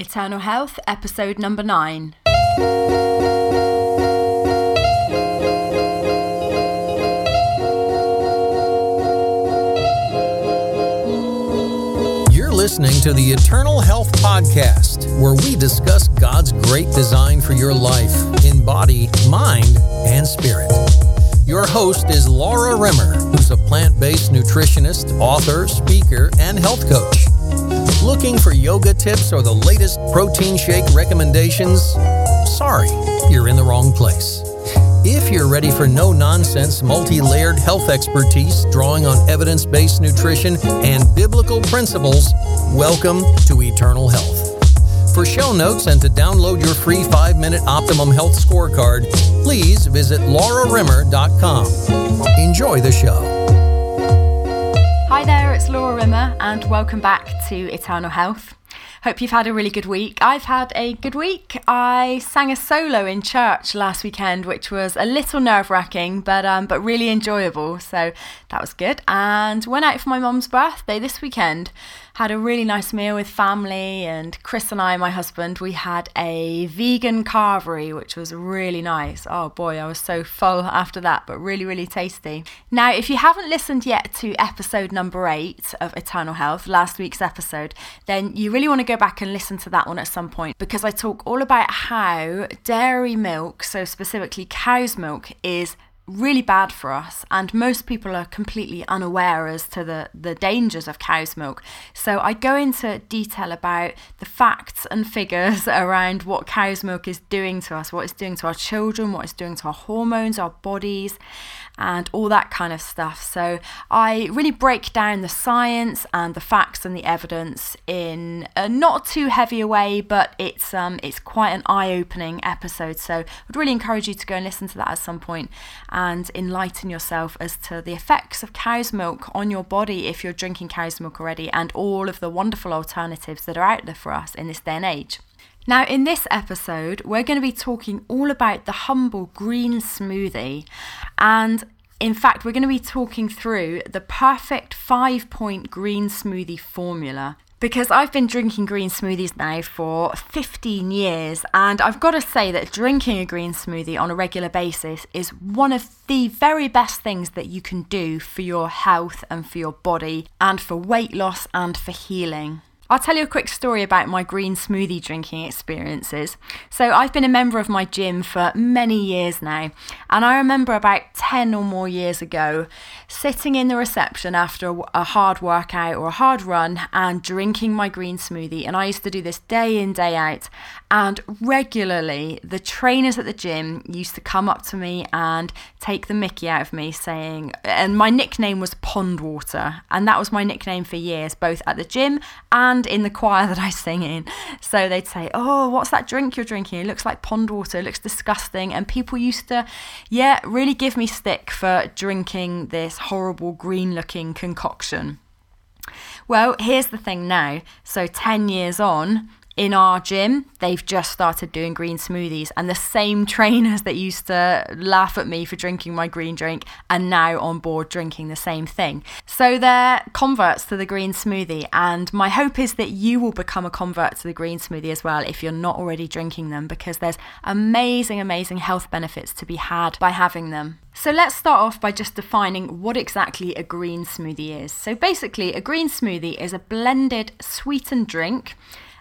Eternal Health, episode number nine. You're listening to the Eternal Health Podcast, where we discuss God's great design for your life in body, mind, and spirit. Your host is Laura Rimmer, who's a plant based nutritionist, author, speaker, and health coach. Looking for yoga tips or the latest protein shake recommendations? Sorry, you're in the wrong place. If you're ready for no nonsense, multi layered health expertise drawing on evidence based nutrition and biblical principles, welcome to Eternal Health. For show notes and to download your free 5 minute Optimum Health scorecard, please visit laurarimmer.com. Enjoy the show. Hi there, it's Laura Rimmer, and welcome back to Eternal Health. Hope you've had a really good week. I've had a good week. I sang a solo in church last weekend, which was a little nerve wracking, but um, but really enjoyable. So that was good. And went out for my mum's birthday this weekend. Had a really nice meal with family, and Chris and I, my husband, we had a vegan carvery, which was really nice. Oh boy, I was so full after that, but really, really tasty. Now, if you haven't listened yet to episode number eight of Eternal Health, last week's episode, then you really want to go back and listen to that one at some point because I talk all about how dairy milk, so specifically cow's milk, is really bad for us and most people are completely unaware as to the the dangers of cow's milk so i go into detail about the facts and figures around what cow's milk is doing to us what it's doing to our children what it's doing to our hormones our bodies and all that kind of stuff. So I really break down the science and the facts and the evidence in a not too heavy a way, but it's um, it's quite an eye-opening episode. So I'd really encourage you to go and listen to that at some point and enlighten yourself as to the effects of cow's milk on your body if you're drinking cow's milk already, and all of the wonderful alternatives that are out there for us in this day and age. Now, in this episode, we're going to be talking all about the humble green smoothie. And in fact, we're going to be talking through the perfect five point green smoothie formula. Because I've been drinking green smoothies now for 15 years, and I've got to say that drinking a green smoothie on a regular basis is one of the very best things that you can do for your health and for your body, and for weight loss and for healing. I'll tell you a quick story about my green smoothie drinking experiences. So, I've been a member of my gym for many years now, and I remember about 10 or more years ago sitting in the reception after a hard workout or a hard run and drinking my green smoothie. And I used to do this day in, day out, and regularly the trainers at the gym used to come up to me and take the mickey out of me, saying, and my nickname was Pond Water, and that was my nickname for years, both at the gym and in the choir that I sing in. So they'd say, Oh, what's that drink you're drinking? It looks like pond water, it looks disgusting. And people used to, yeah, really give me stick for drinking this horrible green looking concoction. Well, here's the thing now. So 10 years on, in our gym, they've just started doing green smoothies, and the same trainers that used to laugh at me for drinking my green drink are now on board drinking the same thing. So they're converts to the green smoothie, and my hope is that you will become a convert to the green smoothie as well if you're not already drinking them, because there's amazing, amazing health benefits to be had by having them. So let's start off by just defining what exactly a green smoothie is. So basically, a green smoothie is a blended sweetened drink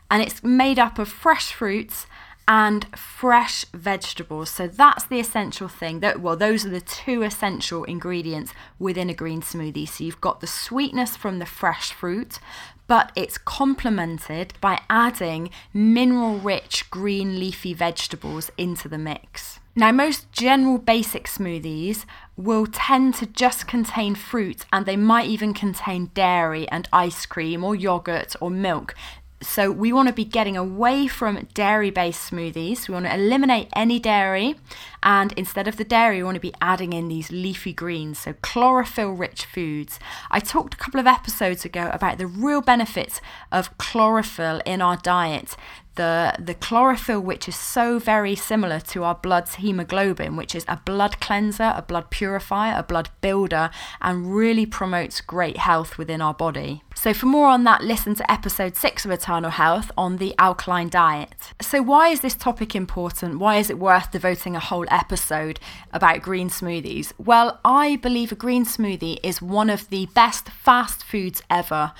and it's made up of fresh fruits and fresh vegetables. So that's the essential thing. That well, those are the two essential ingredients within a green smoothie. So you've got the sweetness from the fresh fruit, but it's complemented by adding mineral rich green leafy vegetables into the mix. Now, most general basic smoothies will tend to just contain fruit and they might even contain dairy and ice cream or yogurt or milk so we want to be getting away from dairy based smoothies. We want to eliminate any dairy and instead of the dairy we want to be adding in these leafy greens, so chlorophyll rich foods. I talked a couple of episodes ago about the real benefits of chlorophyll in our diet the the chlorophyll which is so very similar to our blood's hemoglobin which is a blood cleanser a blood purifier a blood builder and really promotes great health within our body. So for more on that listen to episode 6 of eternal health on the alkaline diet. So why is this topic important? Why is it worth devoting a whole episode about green smoothies? Well i believe a green smoothie is one of the best fast foods ever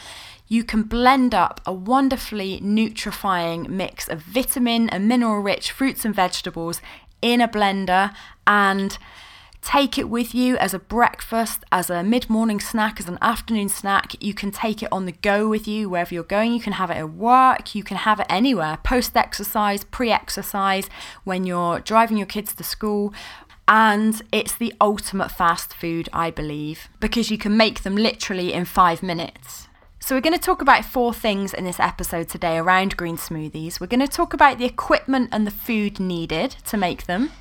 you can blend up a wonderfully nutrifying mix of vitamin and mineral rich fruits and vegetables in a blender and take it with you as a breakfast, as a mid morning snack, as an afternoon snack. You can take it on the go with you wherever you're going. You can have it at work, you can have it anywhere post exercise, pre exercise, when you're driving your kids to school. And it's the ultimate fast food, I believe, because you can make them literally in five minutes. So, we're going to talk about four things in this episode today around green smoothies. We're going to talk about the equipment and the food needed to make them.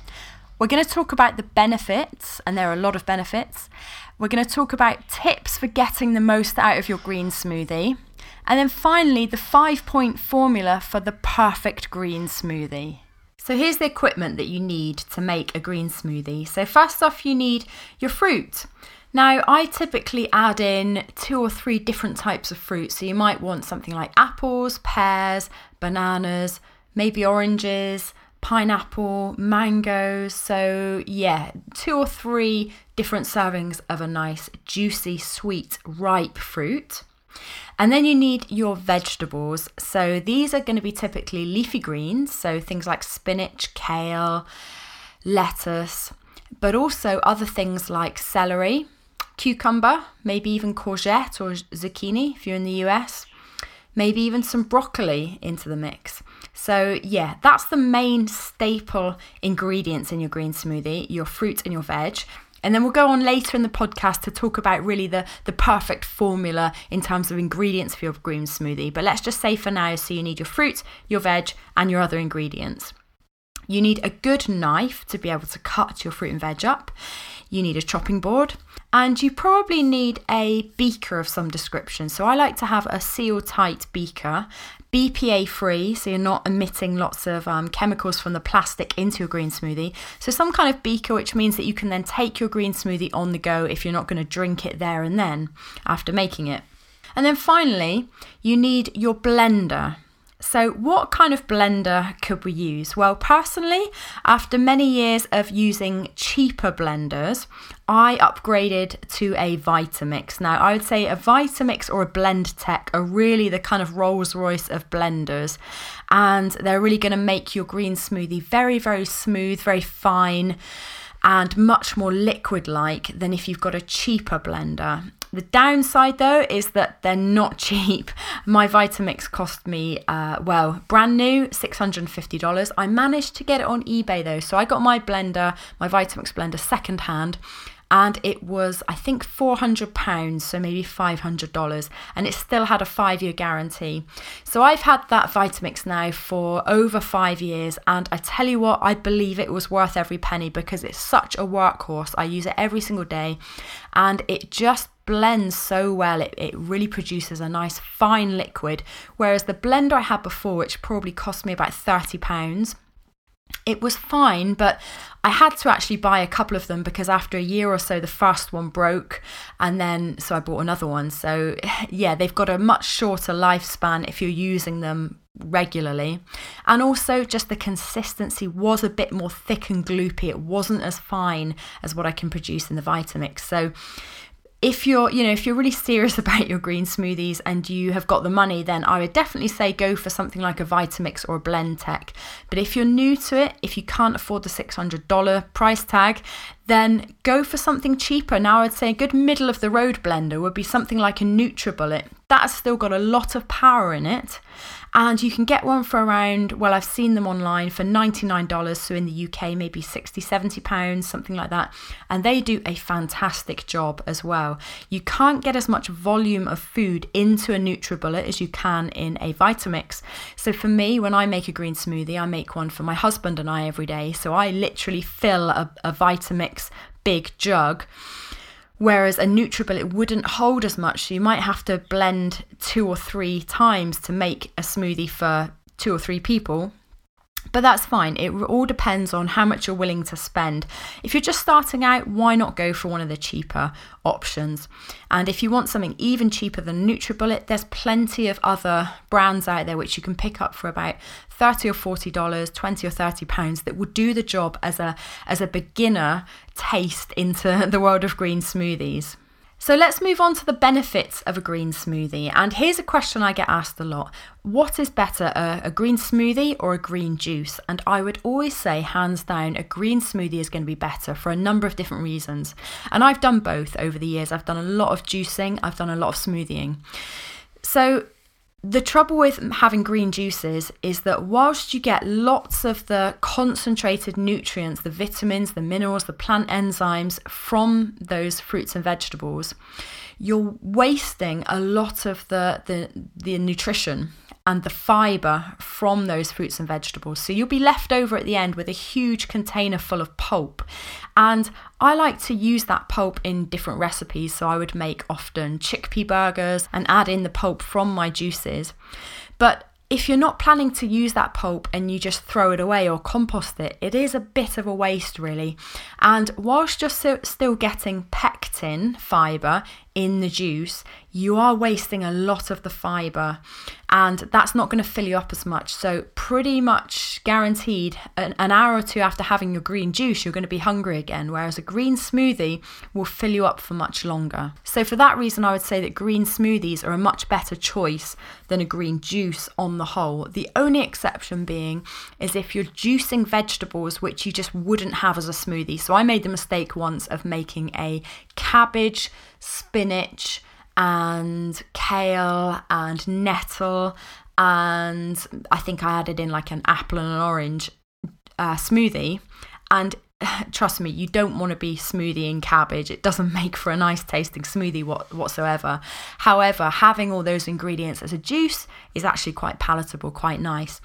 We're going to talk about the benefits, and there are a lot of benefits. We're going to talk about tips for getting the most out of your green smoothie. And then finally, the five point formula for the perfect green smoothie. So, here's the equipment that you need to make a green smoothie. So, first off, you need your fruit. Now, I typically add in two or three different types of fruit. So you might want something like apples, pears, bananas, maybe oranges, pineapple, mangoes. So, yeah, two or three different servings of a nice, juicy, sweet, ripe fruit. And then you need your vegetables. So, these are going to be typically leafy greens, so things like spinach, kale, lettuce, but also other things like celery, cucumber, maybe even courgette or zucchini if you're in the US, maybe even some broccoli into the mix. So, yeah, that's the main staple ingredients in your green smoothie your fruit and your veg. And then we'll go on later in the podcast to talk about really the, the perfect formula in terms of ingredients for your green smoothie. But let's just say for now so you need your fruit, your veg, and your other ingredients. You need a good knife to be able to cut your fruit and veg up. You need a chopping board and you probably need a beaker of some description. So I like to have a seal tight beaker, BPA free, so you're not emitting lots of um, chemicals from the plastic into your green smoothie. So some kind of beaker, which means that you can then take your green smoothie on the go if you're not going to drink it there and then after making it. And then finally, you need your blender. So, what kind of blender could we use? Well, personally, after many years of using cheaper blenders, I upgraded to a Vitamix. Now, I would say a Vitamix or a Blendtec are really the kind of Rolls Royce of blenders, and they're really going to make your green smoothie very, very smooth, very fine and much more liquid like than if you've got a cheaper blender. The downside though is that they're not cheap. My Vitamix cost me, uh, well, brand new, $650. I managed to get it on eBay though. So I got my blender, my Vitamix blender second hand and it was I think 400 pounds so maybe 500 dollars. And it still had a 5 year guarantee. So I've had that Vitamix now for over 5 years. And I tell you what I believe it was worth every penny because it's such a workhorse. I use it every single day. And it just blends so well. It, it really produces a nice fine liquid. Whereas the blender I had before which probably cost me about 30 pounds it was fine, but I had to actually buy a couple of them because after a year or so, the first one broke, and then so I bought another one. So, yeah, they've got a much shorter lifespan if you're using them regularly. And also, just the consistency was a bit more thick and gloopy, it wasn't as fine as what I can produce in the Vitamix. So, if you're you know if you're really serious about your green smoothies and you have got the money then i would definitely say go for something like a vitamix or a blendtec but if you're new to it if you can't afford the $600 price tag then go for something cheaper. Now i'd say a good middle of the road blender would be something like a nutribullet. That's still got a lot of power in it. And you can get one for around well i've seen them online for $99 so in the uk maybe 60 70 pounds something like that. And they do a fantastic job as well. You can't get as much volume of food into a nutribullet as you can in a vitamix. So for me when i make a green smoothie i make one for my husband and i every day. So i literally fill a, a vitamix big jug. Whereas a NutriBullet wouldn't hold as much, so you might have to blend two or three times to make a smoothie for two or three people, but that's fine. It all depends on how much you're willing to spend. If you're just starting out, why not go for one of the cheaper options? And if you want something even cheaper than NutriBullet, there's plenty of other brands out there which you can pick up for about 30 or 40 dollars, 20 or 30 pounds that will do the job as a as a beginner taste into the world of green smoothies. So let's move on to the benefits of a green smoothie. And here's a question I get asked a lot What is better, a, a, green smoothie or a green juice? And I would always say, hands down, a green smoothie is going to be better for a number of different reasons. And I've done both over the years. I've done a lot of juicing, I've done a lot of smoothieing. So the trouble with having green juices is that whilst you get lots of the concentrated nutrients, the vitamins, the minerals, the plant enzymes from those fruits and vegetables, you're wasting a lot of the, the, the nutrition and the fiber from those fruits and vegetables. So you'll be left over at the end with a huge container full of pulp. And I like to use that pulp in different recipes. So I would make often chickpea burgers and add in the pulp from my juices. But if you're not planning to use that pulp and you just throw it away or compost it, it is a bit of a waste, really. And whilst you're still getting pectin fibre in the juice, you are wasting a lot of the fiber and that's not going to fill you up as much. So, pretty much guaranteed, an, an, hour or two after having your green juice, you're going to be hungry again, whereas a green smoothie will fill you up for much longer. So, for that reason, I would say that green smoothies are a much better choice than a green juice on the whole. The only exception being is if you're juicing vegetables which you just wouldn't have as a smoothie. So, I made the mistake once of making a cabbage, spinach, and kale and nettle and I think I added in like an apple and an orange uh, smoothie. And trust me, you don't want to be smoothieing cabbage. It doesn't make for a nice tasting smoothie what, whatsoever. However, having all those ingredients as a juice is actually quite palatable, quite nice.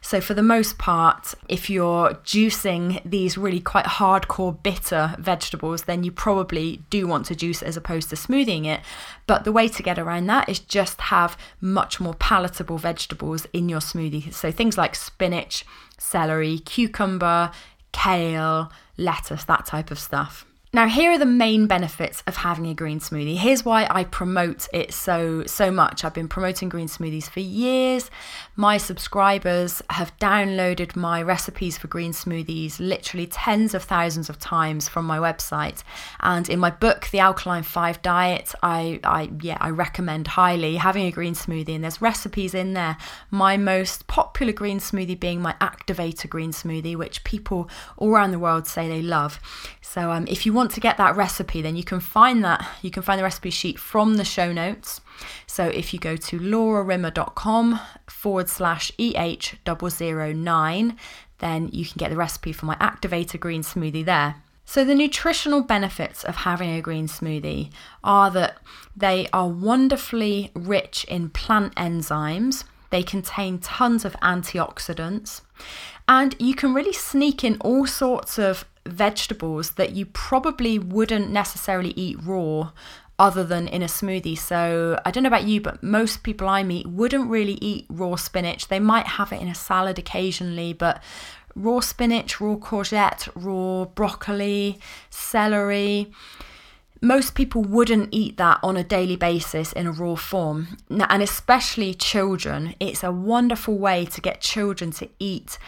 So, for the most part, if you're juicing these really quite hardcore bitter vegetables, then you probably do want to juice as opposed to smoothing it. But the way to get around that is just have much more palatable vegetables in your smoothie. So, things like spinach, celery, cucumber, kale, lettuce, that type of stuff. Now, here are the main benefits of having a green smoothie. Here's why I promote it so so much. I've been promoting green smoothies for years. My subscribers have downloaded my recipes for green smoothies literally tens of thousands of times from my website. And in my book, The Alkaline 5 Diet, I I yeah, I recommend highly having a green smoothie and there's recipes in there. My most popular green smoothie being my activator green smoothie, which people all around the world say they love. So um, if you want to get that recipe, then you can find that. You can find the recipe sheet from the show notes. So if you go to laurarimmer.com forward slash EH009, then you can get the recipe for my Activator green smoothie there. So, the nutritional benefits of having a green smoothie are that they are wonderfully rich in plant enzymes, they contain tons of antioxidants, and you can really sneak in all sorts of vegetables that you probably wouldn't necessarily eat raw other than in a smoothie. So I don't know about you, but most people I meet wouldn't really eat raw spinach. They might have it in a salad occasionally, but raw spinach, raw courgette, raw broccoli, celery. Most people wouldn't eat that on a daily basis in a raw form. And especially children, it's a wonderful way to get children to eat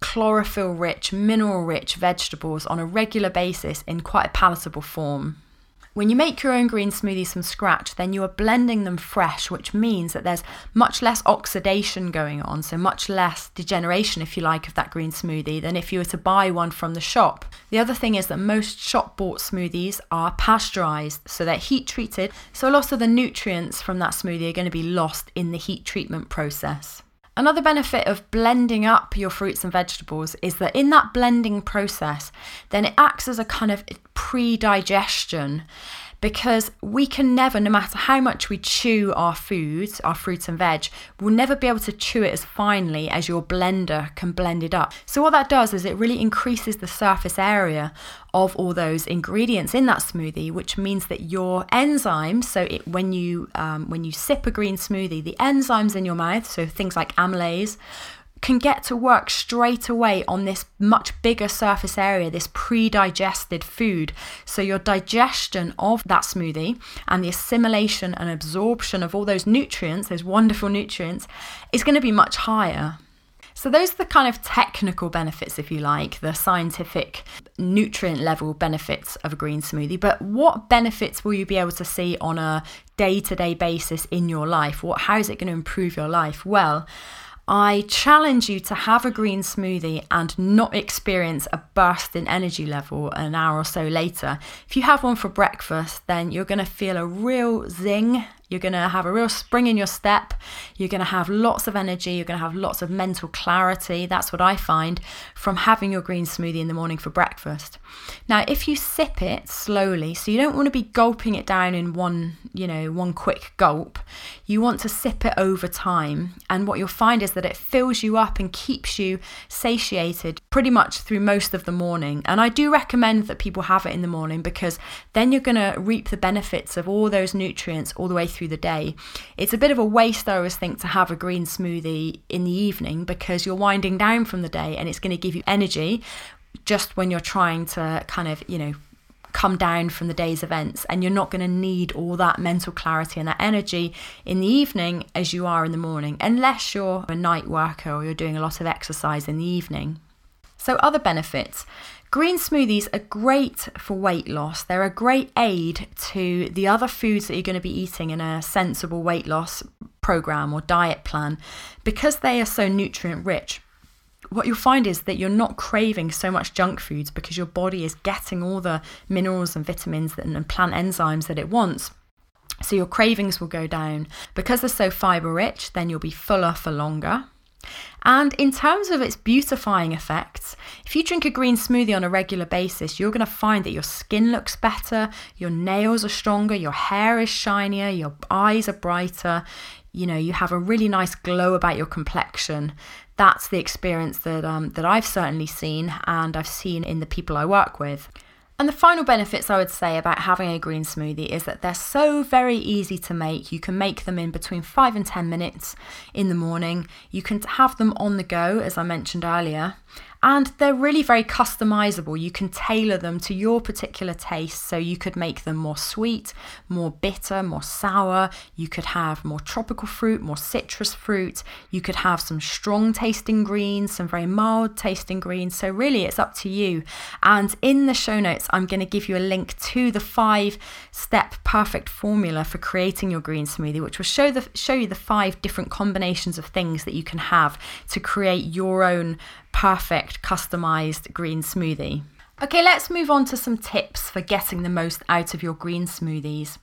chlorophyll rich, mineral rich vegetables on a regular basis in quite a palatable form. When you make your own green smoothies from scratch, then you are blending them fresh, which means that there's much less oxidation going on, so much less degeneration, if you like, of that green smoothie than if you were to buy one from the shop. The other thing is that most shop bought smoothies are pasteurized, so they're heat treated, so a lot of the nutrients from that smoothie are going to be lost in the heat treatment process. Another benefit of blending up your fruits and vegetables is that in that blending process, then it acts as a kind of pre digestion because we can never, no matter how much we chew our foods, our fruits and veg, we'll never be able to chew it as finely as your blender can blend it up. So, what that does is it really increases the surface area of all those ingredients in that smoothie, which means that your enzymes, so it, when you um, when you sip a green smoothie, the enzymes in your mouth, so things like amylase, can get to work straight away on this much bigger surface area, this pre digested food. So, your digestion of that smoothie and the assimilation and absorption of all those nutrients, those wonderful nutrients, is going to be much higher. So, those are the kind of technical benefits, if you like, the scientific nutrient level benefits of a green smoothie. But what benefits will you be able to see on a day to day basis in your life? What, how is it going to improve your life? Well, I challenge you to have a green smoothie and not experience a burst in energy level an hour or so later. If you have one for breakfast, then you're going to feel a real zing you're going to have a real spring in your step. You're going to have lots of energy. You're going to have lots of mental clarity. That's what I find from having your green smoothie in the morning for breakfast. Now, if you sip it slowly, so you don't want to be gulping it down in one, you know, one quick gulp. You want to sip it over time. And what you'll find is that it fills you up and keeps you satiated pretty much through most of the morning. And I do recommend that people have it in the morning because then you're going to reap the benefits of all those nutrients all the way through the day. It's a bit of a waste, I always think, to have a green smoothie in the evening because you're winding down from the day and it's going to give you energy just when you're trying to kind of, you know, come down from the day's events and you're not going to need all that mental clarity and that energy in the evening as you are in the morning unless you're a night worker or you're doing a lot of exercise in the evening. So other benefits Green smoothies are great for weight loss. They're a great aid to the other foods that you're going to be eating in a sensible weight loss program or diet plan because they are so nutrient rich. What you'll find is that you're not craving so much junk foods because your body is getting all the minerals and vitamins and plant enzymes that it wants. So your cravings will go down. Because they're so fiber rich, then you'll be fuller for longer. And in terms of its beautifying effects, if you drink a green smoothie on a regular basis, you're going to find that your skin looks better, your nails are stronger, your hair is shinier, your eyes are brighter, you know, you have a really nice glow about your complexion. That's the experience that um, that I've certainly seen and I've seen in the people I work with. And the final benefits I would say about having a green smoothie is that they're so very easy to make. You can make them in between five and 10 minutes in the morning. You can have them on the go, as I mentioned earlier and they're really very customizable. You can tailor them to your particular taste. So you could make them more sweet, more bitter, more sour. You could have more tropical fruit, more citrus fruit. You could have some strong tasting greens, some very mild tasting greens. So really, it's up to you. And in the show notes, I'm going to give you a link to the five step perfect formula for creating your green smoothie, which will show the show you the five different combinations of things that you can have to create your own perfect customized green smoothie. Okay, let's move on to some tips for getting the most out of your green smoothies.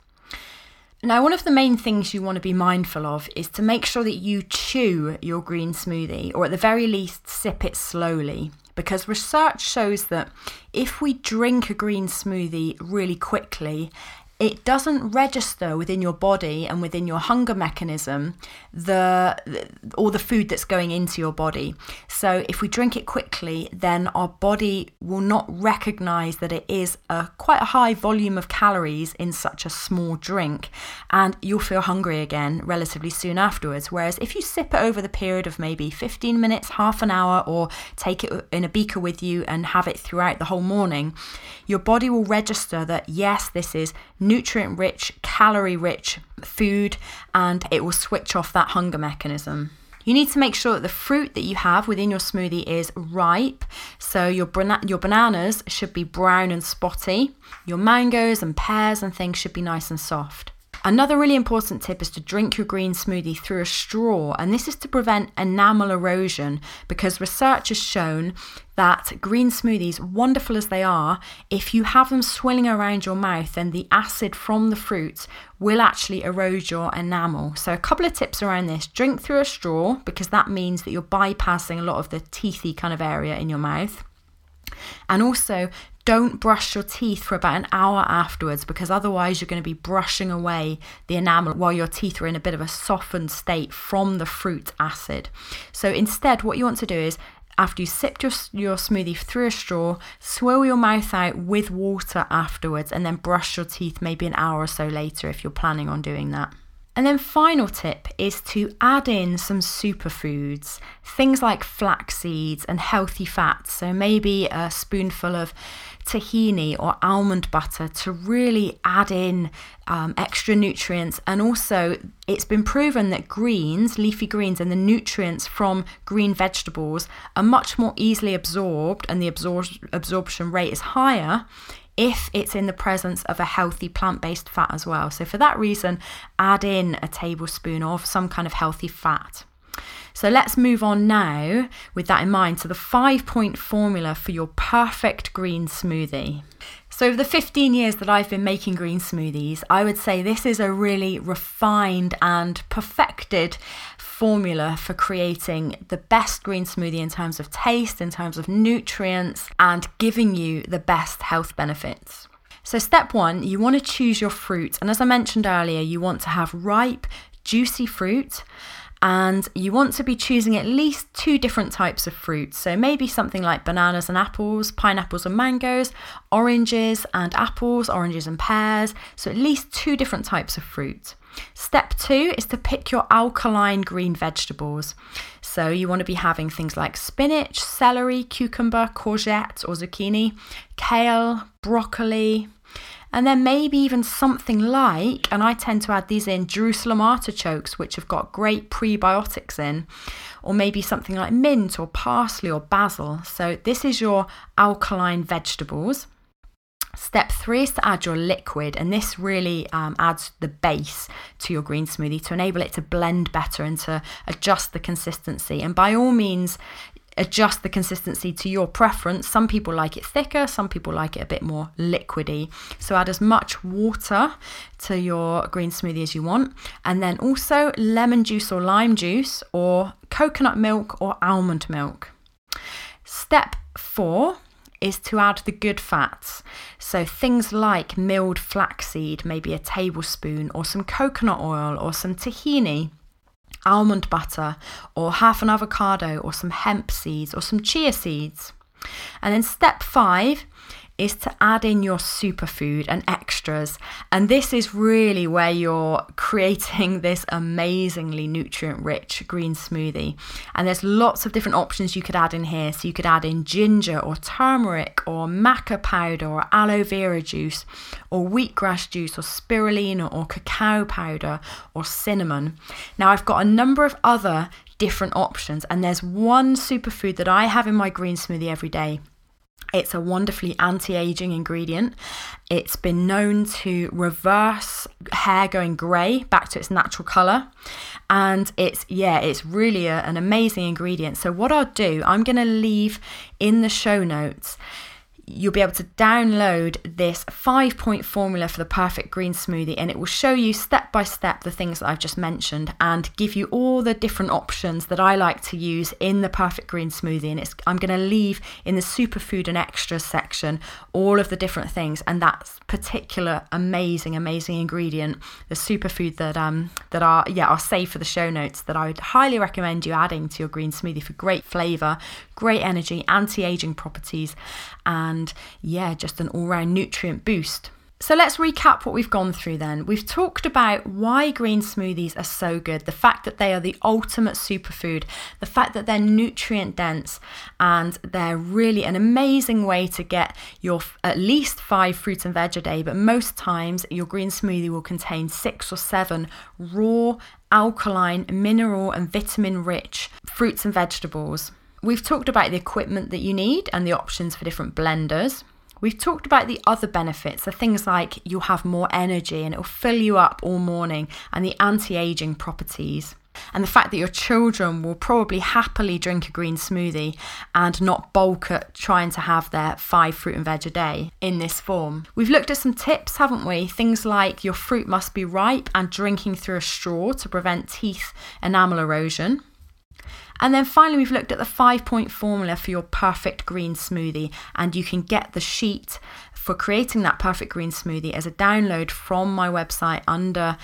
Now, one of the main things you want to be mindful of is to make sure that you chew your green smoothie, or at the very least, sip it slowly. Because research shows that if we drink a green smoothie really quickly, it doesn't register within your body and within your hunger mechanism the all the food that's going into your body. So if we drink it quickly, then our body will not recognize that it is a quite a high volume of calories in such a small drink, and you'll feel hungry again relatively soon afterwards. Whereas if you sip it over the period of maybe 15 minutes, half an hour, or take it in a beaker with you and have it throughout the whole morning, your body will register that yes, this is nutrient rich, calorie rich food, and it will switch off that hunger mechanism. You need to make sure that the fruit that you have within your smoothie is ripe. So your your bananas should be brown and spotty. Your mangoes and pears and things should be nice and soft. Another really important tip is to drink your green smoothie through a straw, and this is to prevent enamel erosion because research has shown that green smoothies, wonderful as they are, if you have them swilling around your mouth, then the acid from the fruit will actually erode your enamel. So, a couple of tips around this drink through a straw because that means that you're bypassing a lot of the teethy kind of area in your mouth. And also, don't brush your teeth for about an hour afterwards because otherwise you're going to be brushing away the enamel while your teeth are in a bit of a softened state from the fruit acid. So instead, what you want to do is after you sipped your, your smoothie through a straw, swirl your mouth out with water afterwards, and then brush your teeth maybe an hour or so later if you're planning on doing that. And then, final tip is to add in some superfoods, things like flax seeds and healthy fats. So, maybe a spoonful of tahini or almond butter to really add in um, extra nutrients. And also, it's been proven that greens, leafy greens, and the nutrients from green vegetables are much more easily absorbed, and the absor- absorption rate is higher if it's in the presence of a healthy plant based fat as well. So, for that reason, add in a tablespoon of some kind of healthy fat. So, let's move on now with that in mind to the five point formula for your perfect green smoothie. So, over the 15 years that I've been making green smoothies, I would say this is a really refined and perfected formula for creating the best green smoothie in terms of taste, in terms of nutrients, and giving you the best health benefits. So, step one, you want to choose your fruit. And as I mentioned earlier, you want to have ripe, juicy fruit and you want to be choosing at least two different types of fruit. So maybe something like bananas and apples, pineapples and mangoes, oranges and apples, oranges and pears. So at least two different types of fruit. Step two is to pick your alkaline green vegetables. So you want to be having things like spinach, celery, cucumber, courgette or zucchini, kale, broccoli, and then maybe even something like, and I tend to add these in, Jerusalem artichokes, which have got great prebiotics in, or maybe something like mint or parsley or basil. So this is your alkaline vegetables. Step three is to add your liquid, and this really um, adds the base to your green smoothie to enable it to blend better and to adjust the consistency. And by all means, adjust the consistency to your preference. Some people like it thicker, some people like it a bit more liquidy. So add as much water to your green smoothie as you want, and then also lemon juice or lime juice, or coconut milk or almond milk. Step four is to add the good fats. So things like milled flaxseed, maybe a tablespoon, or some coconut oil, or some tahini, almond butter, or half an avocado, or some hemp seeds, or some chia seeds. And then step five is to add in your superfood and extras. And this is really where you're creating this amazingly nutrient rich green smoothie. And there's lots of different options you could add in here. So you could add in ginger or turmeric or maca powder or aloe vera juice or wheatgrass juice or spirulina or cacao powder or cinnamon. Now, I've got a number of other different options, and there's one superfood that I have in my green smoothie every day it's a wonderfully anti aging ingredient. It's been known to reverse hair going grey back to its natural colour. And it's, yeah, it's really a, an amazing ingredient. So, what I'll do, I'm going to leave in the show notes you'll be able to download this five point formula for the perfect green smoothie and it will show you step by step the things that I've just mentioned and give you all the different options that I like to use in the perfect green smoothie. And it's I'm going to leave in the superfood and extras section all of the different things and that particular amazing amazing ingredient the superfood that um that are yeah I'll save for the show notes that I would highly recommend you adding to your green smoothie for great flavor great energy anti-aging properties and yeah, just an all round nutrient boost. So let's recap what we've gone through then. We've talked about why green smoothies are so good, the fact that they are the ultimate superfood, the fact that they're nutrient dense, and they're really an amazing way to get your at least five fruits and veg a day. But most times, your green smoothie will contain six or seven raw, alkaline, mineral, and vitamin rich fruits and vegetables. We've talked about the equipment that you need and the options for different blenders. We've talked about the other benefits, the things like you'll have more energy and it'll fill you up all morning, and the anti aging properties. And the fact that your children will probably happily drink a green smoothie and not bulk at trying to have their five fruit and veg a day in this form. We've looked at some tips, haven't we? Things like your fruit must be ripe and drinking through a straw to prevent teeth enamel erosion. And then finally, we've looked at the five point formula for your perfect green smoothie, and you can get the sheet for creating that perfect green smoothie as a download from my website under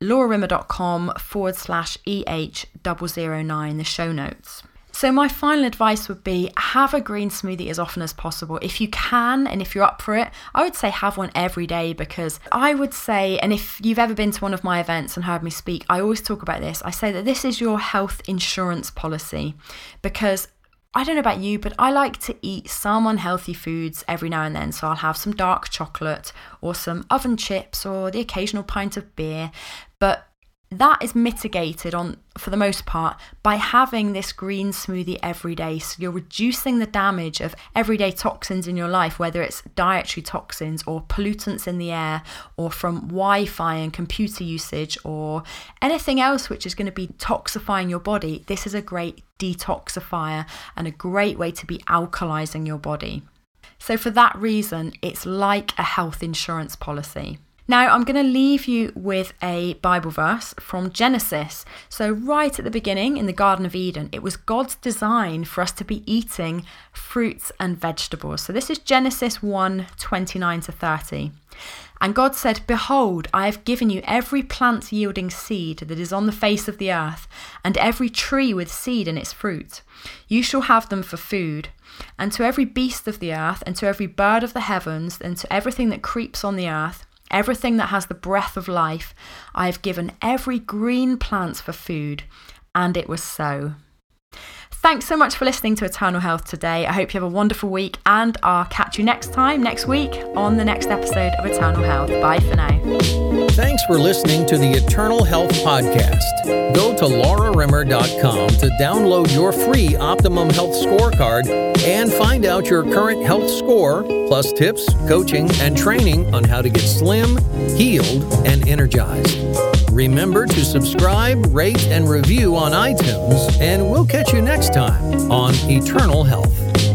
laurarimmer.com forward slash EH009, the show notes. So, my final advice would be have a green smoothie as often as possible. If you can, and if you're up for it, I would say have one every day because I would say, and if you've ever been to one of my events and heard me speak, I always talk about this. I say that this is your health insurance policy because I don't know about you, but I like to eat some unhealthy foods every now and then. So I'll have some dark chocolate or some oven chips or the occasional pint of beer. But that is mitigated on for the most part by having this green smoothie every day. So you're reducing the damage of everyday toxins in your life whether it's dietary toxins or pollutants in the air or from wi-fi and computer usage or anything else which is going to be toxifying your body this is a great detoxifier and a great way to be alkalizing your body. So for that reason it's like a health insurance policy now, I'm going to leave you with a Bible verse from Genesis. So, right at the beginning in the Garden of Eden, it was God's design for us to be eating fruits and vegetables. So, this is Genesis 1 29 to 30. And God said, Behold, I have given you every plant yielding seed that is on the face of the earth, and every tree with seed in its fruit. You shall have them for food. And to every beast of the earth, and to every bird of the heavens, and to everything that creeps on the earth, Everything that has the breath of life, I have given every green plant for food. And it was so. Thanks so much for listening to Eternal Health today. I hope you have a wonderful week, and I'll catch you next time, next week, on the next episode of Eternal Health. Bye for now. Thanks for listening to the Eternal Health Podcast. Go to laurarimmer.com to download your free Optimum Health Scorecard and find out your current health score, plus tips, coaching, and training on how to get slim, healed, and energized. Remember to subscribe, rate, and review on iTunes, and we'll catch you next time on Eternal Health.